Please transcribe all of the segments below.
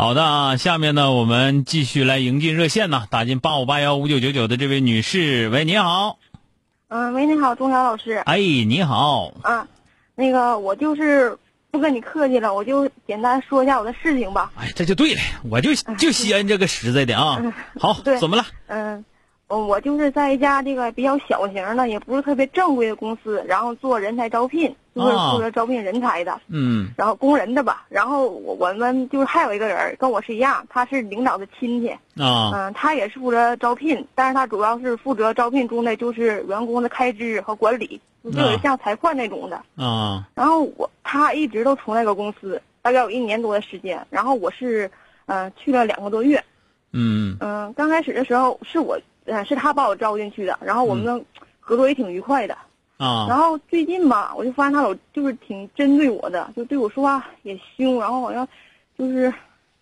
好的啊，下面呢，我们继续来迎进热线呢，打进八五八幺五九九九的这位女士，喂，你好。嗯，喂，你好，钟晓老师。哎，你好。啊，那个，我就是不跟你客气了，我就简单说一下我的事情吧。哎，这就对了，我就就稀罕这个实在的啊。好，对，怎么了？嗯。我就是在一家这个比较小型的，也不是特别正规的公司，然后做人才招聘，就是负责招聘人才的。嗯。然后工人的吧，然后我我们就是还有一个人跟我是一样，他是领导的亲戚。啊。嗯，他也是负责招聘，但是他主要是负责招聘中的就是员工的开支和管理，就是像财会那种的。啊。然后我他一直都从那个公司，大概有一年多的时间。然后我是，嗯，去了两个多月。嗯。嗯，刚开始的时候是我。嗯，是他把我招进去的，然后我们合作也挺愉快的。啊。然后最近吧，我就发现他老就是挺针对我的，就对我说话也凶，然后好像就是，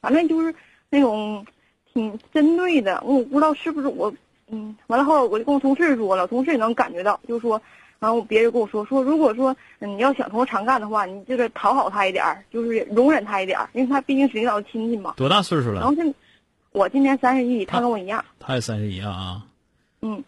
反正就是那种挺针对的。我不知道是不是我，嗯，完了后我就跟我同事说了，同事也能感觉到，就说，然后别人跟我说说，如果说你要想同我长干的话，你这个讨好他一点儿，就是容忍他一点儿，因为他毕竟是领导的亲戚嘛。多大岁数了？然后现。我今年三十一，他跟我一样。他也三十一啊。嗯，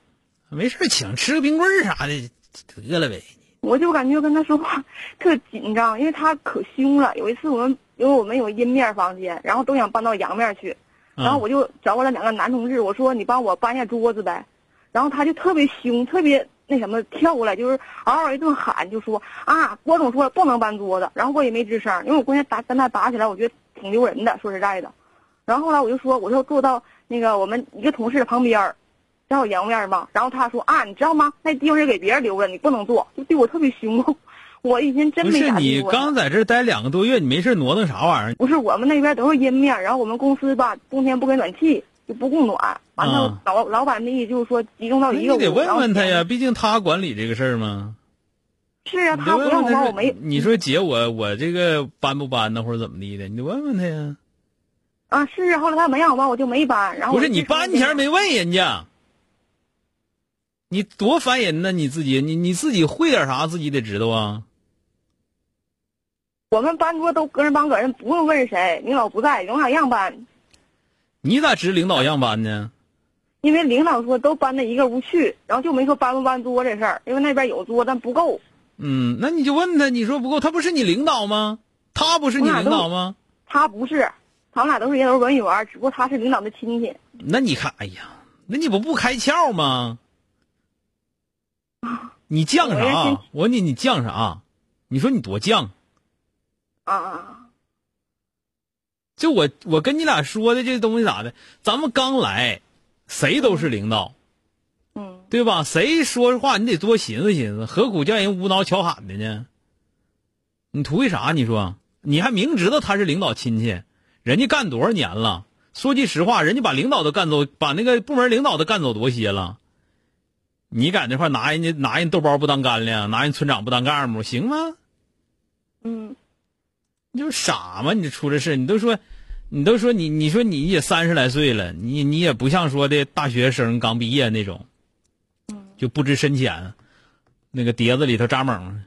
没事，请吃个冰棍儿啥的，得了呗。我就感觉跟他说话特紧张，因为他可凶了。有一次我们，因为我们有阴面房间，然后都想搬到阳面去，然后我就找过来两个男同志，我说你帮我搬下桌子呗。然后他就特别凶，特别那什么，跳过来就是嗷嗷一顿喊，就说啊，郭总说不能搬桌子，然后我也没吱声，因为我关键打跟他打起来，我觉得挺丢人的，说实在的。然后后来我就说，我就坐到那个我们一个同事的旁边儿，正好阳面嘛。然后他说啊，你知道吗？那地方是给别人留着，你不能坐，就对我特别凶。我以前真没不是你刚在这待两个多月，你没事挪腾啥玩意儿？不是我们那边都是阴面，然后我们公司吧冬天不给暖气，就不供暖。完了，老老板的意思就是说集中到一个你得问问他呀，毕竟他管理这个事儿吗？是啊，他不让我搬，我没。你说姐，我我这个搬不搬呢，或者怎么地的？你得问问他呀。啊，是后来他没让我搬，我就没搬。然后不是你搬前没问人家，你多烦人呢！你自己，你你自己会点啥，自己得知道啊。我们班桌都个人搬个人，不用问谁，领导不在，领导让搬。你咋知领导让搬呢？因为领导说都搬到一个屋去，然后就没说搬不搬桌这事儿，因为那边有桌但不够。嗯，那你就问他，你说不够，他不是你领导吗？他不是你领导吗？他不是。他们俩都是也都是文员，只不过他是领导的亲戚。那你看，哎呀，那你不不开窍吗？你犟啥？我问你，你犟啥？你说你多犟？啊啊！就我我跟你俩说的这东西咋的？咱们刚来，谁都是领导，嗯，对吧？谁说话你得多寻思寻思，何苦叫人无脑巧喊的呢？你图为啥？你说你还明知道他是领导亲戚。人家干多少年了？说句实话，人家把领导都干走，把那个部门领导都干走多些了。你在那块拿人家拿人豆包不当干粮，拿人村长不当干部，行吗？嗯，你就傻吗？你出这事，你都说，你都说你，你说你也三十来岁了，你你也不像说的大学生刚毕业那种，就不知深浅，那个碟子里头扎猛。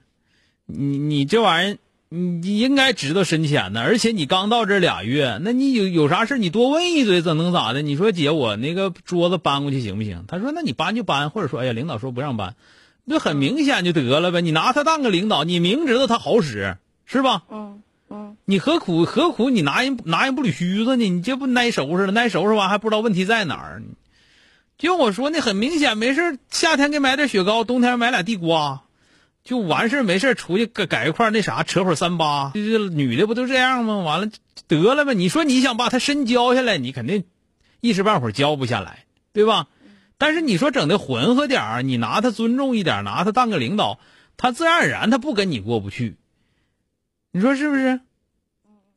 你你这玩意儿。你应该知道深浅的，而且你刚到这俩月，那你有有啥事你多问一嘴，怎能咋的？你说姐，我那个桌子搬过去行不行？他说，那你搬就搬，或者说，哎呀，领导说不让搬，那很明显就得了呗。你拿他当个领导，你明知道他好使，是吧？嗯嗯，你何苦何苦你拿人拿人不捋须子呢？你这不挨收拾了？挨收拾完还不知道问题在哪儿？就我说那很明显，没事夏天给买点雪糕，冬天买俩地瓜，就完事没事出去改改一块那啥，扯会三八。这女的不都这样吗？完了得了吧。你说你想把她身交下来，你肯定一时半会儿教不下来，对吧？但是你说整的浑和点，你拿她尊重一点，拿她当个领导，她自然而然她不跟你过不去。你说是不是？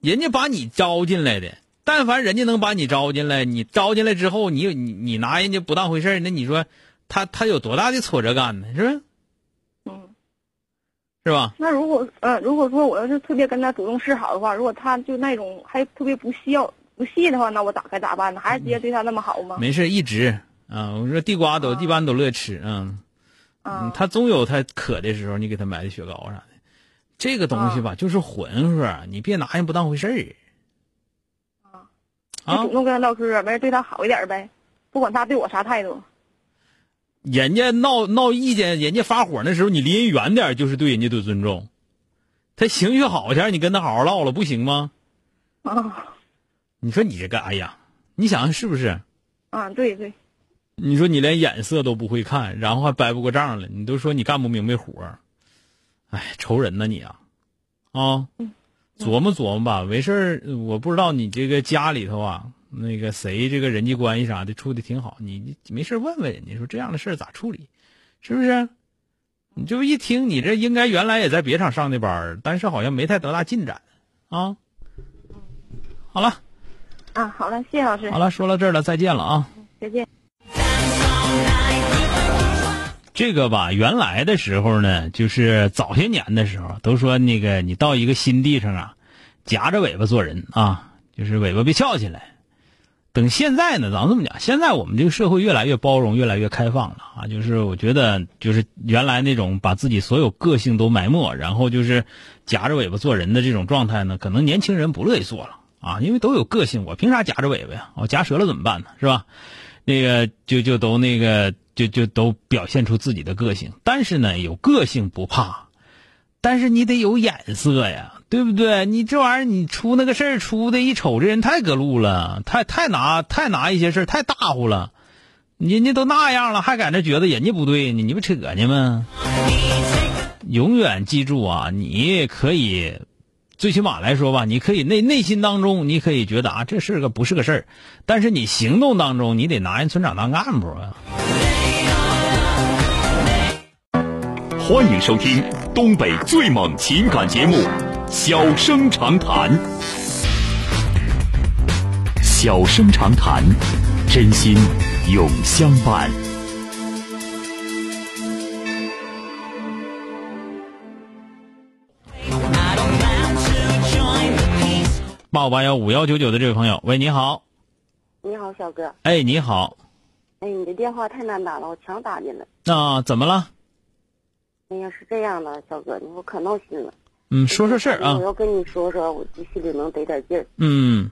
人家把你招进来的，但凡人家能把你招进来，你招进来之后，你你你拿人家不当回事那你说他他有多大的挫折感呢？是不是？嗯，是吧？那如果嗯，如果说我要是特别跟他主动示好的话，如果他就那种还特别不孝不细的话，那我咋该咋办呢？还是直接对他那么好吗？没事，一直啊，我说地瓜都一般都乐吃，啊，嗯，他总有他渴的时候，你给他买的雪糕啥的。这个东西吧，就是混合，你别拿人不当回事儿。啊，啊，主动跟他唠嗑，没事对他好一点呗，不管他对我啥态度。人家闹闹意见，人家发火那时候，你离人远点，就是对人家的尊重。他情绪好前，你跟他好好唠了，不行吗？啊，你说你这个，哎呀，你想想是不是？啊，对对。你说你连眼色都不会看，然后还掰不过账了，你都说你干不明白活。哎，愁人呢你啊，啊，琢磨琢磨吧。没事儿，我不知道你这个家里头啊，那个谁这个人际关系啥的处的挺好。你没事问问人家，说这样的事儿咋处理，是不是？你就一听，你这应该原来也在别厂上的班但是好像没太多大进展啊。好了，啊，好了，谢谢老师。好了，说到这儿了，再见了啊。再见。这个吧，原来的时候呢，就是早些年的时候，都说那个你到一个新地上啊，夹着尾巴做人啊，就是尾巴别翘起来。等现在呢，咱这么讲，现在我们这个社会越来越包容，越来越开放了啊。就是我觉得，就是原来那种把自己所有个性都埋没，然后就是夹着尾巴做人的这种状态呢，可能年轻人不乐意做了啊，因为都有个性，我凭啥夹着尾巴呀？我夹折了怎么办呢？是吧？那个就就都那个。就就都表现出自己的个性，但是呢，有个性不怕，但是你得有眼色呀，对不对？你这玩意儿，你出那个事儿出的一瞅，这人太隔路了，太太拿太拿一些事儿太大乎了，人家都那样了，还在那觉得人家不对呢，你不扯呢吗？永远记住啊，你可以。最起码来说吧，你可以内内心当中，你可以觉得啊，这是个不是个事儿，但是你行动当中，你得拿人村长当干部啊。欢迎收听东北最猛情感节目《小生长谈》，小生长谈，真心永相伴。八五八幺五幺九九的这位朋友，喂，你好。你好，小哥。哎，你好。哎，你的电话太难打了，我强打进来。那怎么了？哎呀，是这样的，小哥，你我可闹心了。嗯，说说事儿啊。我要跟你说说，我心里能得点劲儿。嗯。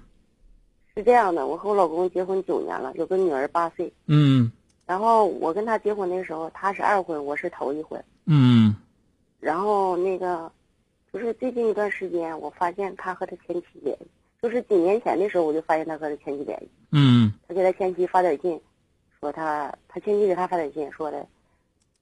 是这样的，我和我老公结婚九年了，有个女儿八岁。嗯。然后我跟他结婚的时候，他是二婚，我是头一婚。嗯。然后那个。就是最近一段时间，我发现他和他前妻联系。就是几年前的时候，我就发现他和他前妻联系。嗯。他给他前妻发短信，说他他前妻给他发短信说的，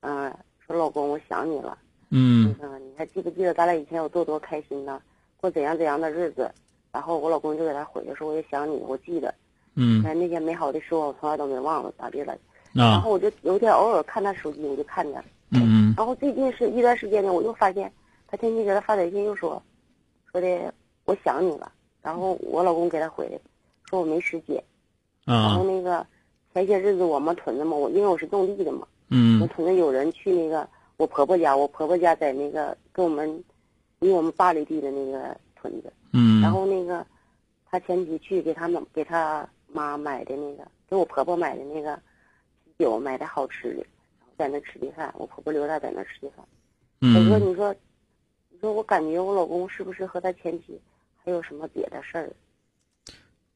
嗯，说老公我想你了。嗯。那个你还记不记得咱俩以前有多多开心呢？过怎样怎样的日子？然后我老公就给他回说我也想你，我记得。嗯。那些美好的时候，我从来都没忘了，咋地了？啊。然后我就有一天偶尔看他手机，我就看见了。嗯。然后最近是一段时间呢，我又发现。他天天给他发短信又说，说的我想你了，然后我老公给他回的，说我没时间，然后那个前些日子我们屯子嘛，我因为我是种地的嘛，嗯，我屯子有人去那个我婆婆家，我婆婆家在那个跟我们离我们八里地的那个村子，嗯，然后那个他前妻去给他们给他妈买的那个给我婆婆买的那个啤酒，买的好吃的，然后在那吃的饭，我婆婆留下在那吃的饭，我说你说。你说，我感觉我老公是不是和他前妻还有什么别的事儿？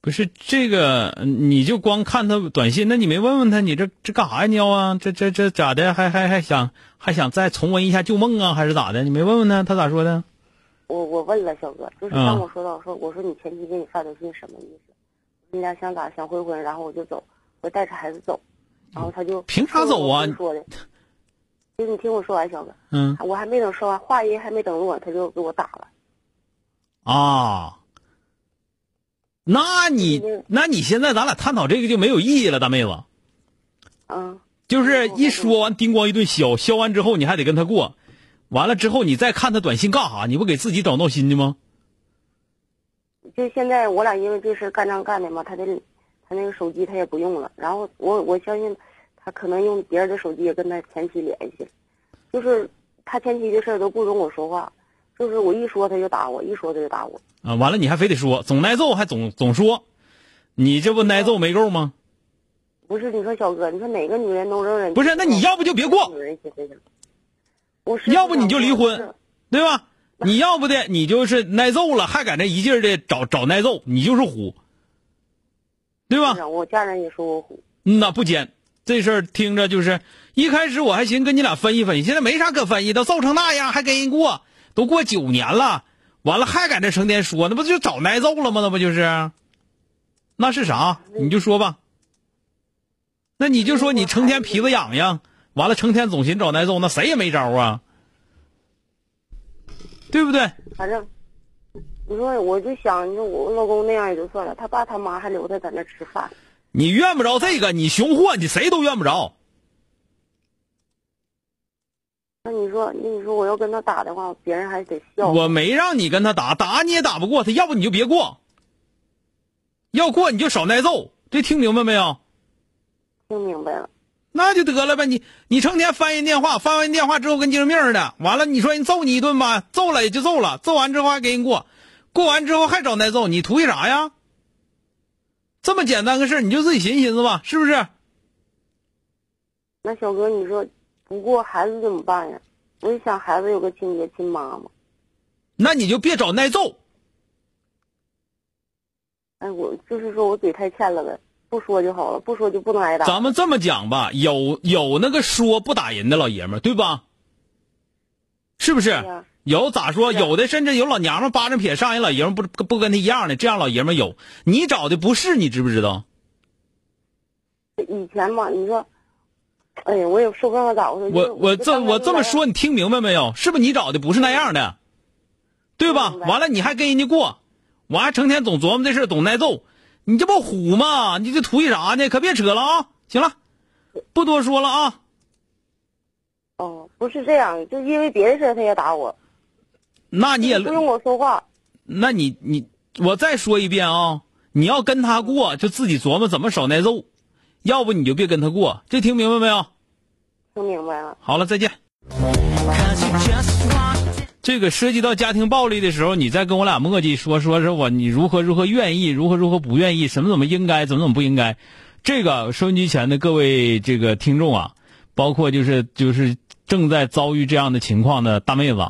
不是这个，你就光看他短信，那你没问问他，你这这干啥呀？你要啊？这这这咋的？还还还想还想再重温一下旧梦啊？还是咋的？你没问问他，他咋说的？我我问了小哥，就是当我说到说我说你前妻给你发短信什么意思？你俩想咋？想回婚，然后我就走，我带着孩子走，然后他就凭啥走啊？说的，就是你听我说完，小哥，嗯，我还没等说完，话音还没等落，他就给我打了。啊，那你那你现在咱俩探讨这个就没有意义了，大妹子。嗯。就是一说完，叮咣一顿削，削完之后你还得跟他过，完了之后你再看他短信干啥？你不给自己找闹心的吗？就现在我俩因为这事干仗干的嘛，他的他那个手机他也不用了，然后我我相信他可能用别人的手机也跟他前妻联系，就是他前妻的事都不容我说话，就是我一说他就打我，一说他就打我。啊，完了你还非得说，总挨揍还总总说，你这不挨揍没够吗？不是，你说小哥，你说哪个女人能容忍？不是，那你要不就别过，要不你就离婚，对吧？你要不的，你就是挨揍了，还搁那一劲儿的找找挨揍，你就是虎，对吧？我家人也说我虎。嗯呐，不尖，这事儿听着就是一开始我还寻跟你俩分析分析，现在没啥可分析都，揍成那样还跟人过，都过九年了，完了还搁那成天说，那不就找挨揍了吗？那不就是？那是啥？你就说吧。那你就说你成天皮子痒痒，完了成天总寻找挨揍，那谁也没招啊，对不对？反正你说，我就想，你说我老公那样也就算了，他爸他妈还留他在那吃饭。你怨不着这个，你熊货，你谁都怨不着。那你说，那你说我要跟他打的话，别人还得笑。我没让你跟他打，打你也打不过他，要不你就别过，要过你就少挨揍，这听明白没有？听明白了，那就得了呗。你你成天翻人电话，翻完电话之后跟精神病似的。完了，你说人揍你一顿吧，揍了也就揍了，揍完之后还给人过，过完之后还找挨揍，你图啥呀？这么简单个事你就自己寻思寻思吧，是不是？那小哥，你说不过孩子怎么办呀？我就想孩子有个亲爹亲妈嘛。那你就别找耐揍。哎，我就是说我嘴太欠了呗。不说就好了，不说就不能挨打。咱们这么讲吧，有有那个说不打人的老爷们儿，对吧？是不是？有咋说？有的甚至有老娘们巴掌撇上人老爷们不不跟他一样的，这样老爷们有。你找的不是，你知不知道？以前嘛，你说，哎呀，我也说不上咋回事。我我这我这么说，你听明白没有？是不是你找的不是那样的？对吧？完了，你还跟人家过，我还成天总琢磨这事，总挨揍。你这不虎吗？你这图一啥呢？可别扯了啊！行了，不多说了啊。哦，不是这样，就因为别的事他也打我。那你也不用我说话。那你你我再说一遍啊！你要跟他过，就自己琢磨怎么少挨揍，要不你就别跟他过。这听明白没有？听明白了。好了，再见。这个涉及到家庭暴力的时候，你再跟我俩磨叽说说是我你如何如何愿意，如何如何不愿意，什么怎么应该，怎么怎么不应该。这个收音机前的各位这个听众啊，包括就是就是正在遭遇这样的情况的大妹子，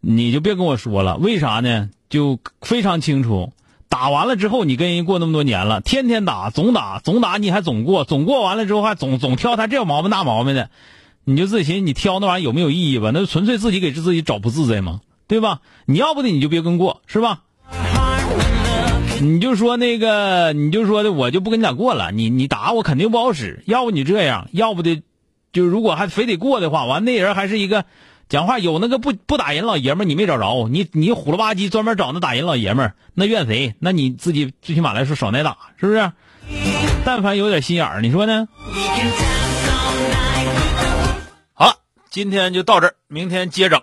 你就别跟我说了。为啥呢？就非常清楚，打完了之后，你跟人过那么多年了，天天打，总打，总打，你还总过，总过完了之后还总总挑他这毛病那毛病的。你就自己寻思，你挑那玩意有没有意义吧？那纯粹自己给自己找不自在吗？对吧？你要不的你就别跟过，是吧？你就说那个，你就说的，我就不跟你俩过了。你你打我肯定不好使。要不你这样，要不的，就如果还非得过的话，完那人还是一个讲话有那个不不打人老爷们儿，你没找着，你你虎了吧唧专门找那打人老爷们儿，那怨谁？那你自己最起码来说少挨打，是不是？但凡有点心眼儿，你说呢？好了今天就到这儿，明天接整。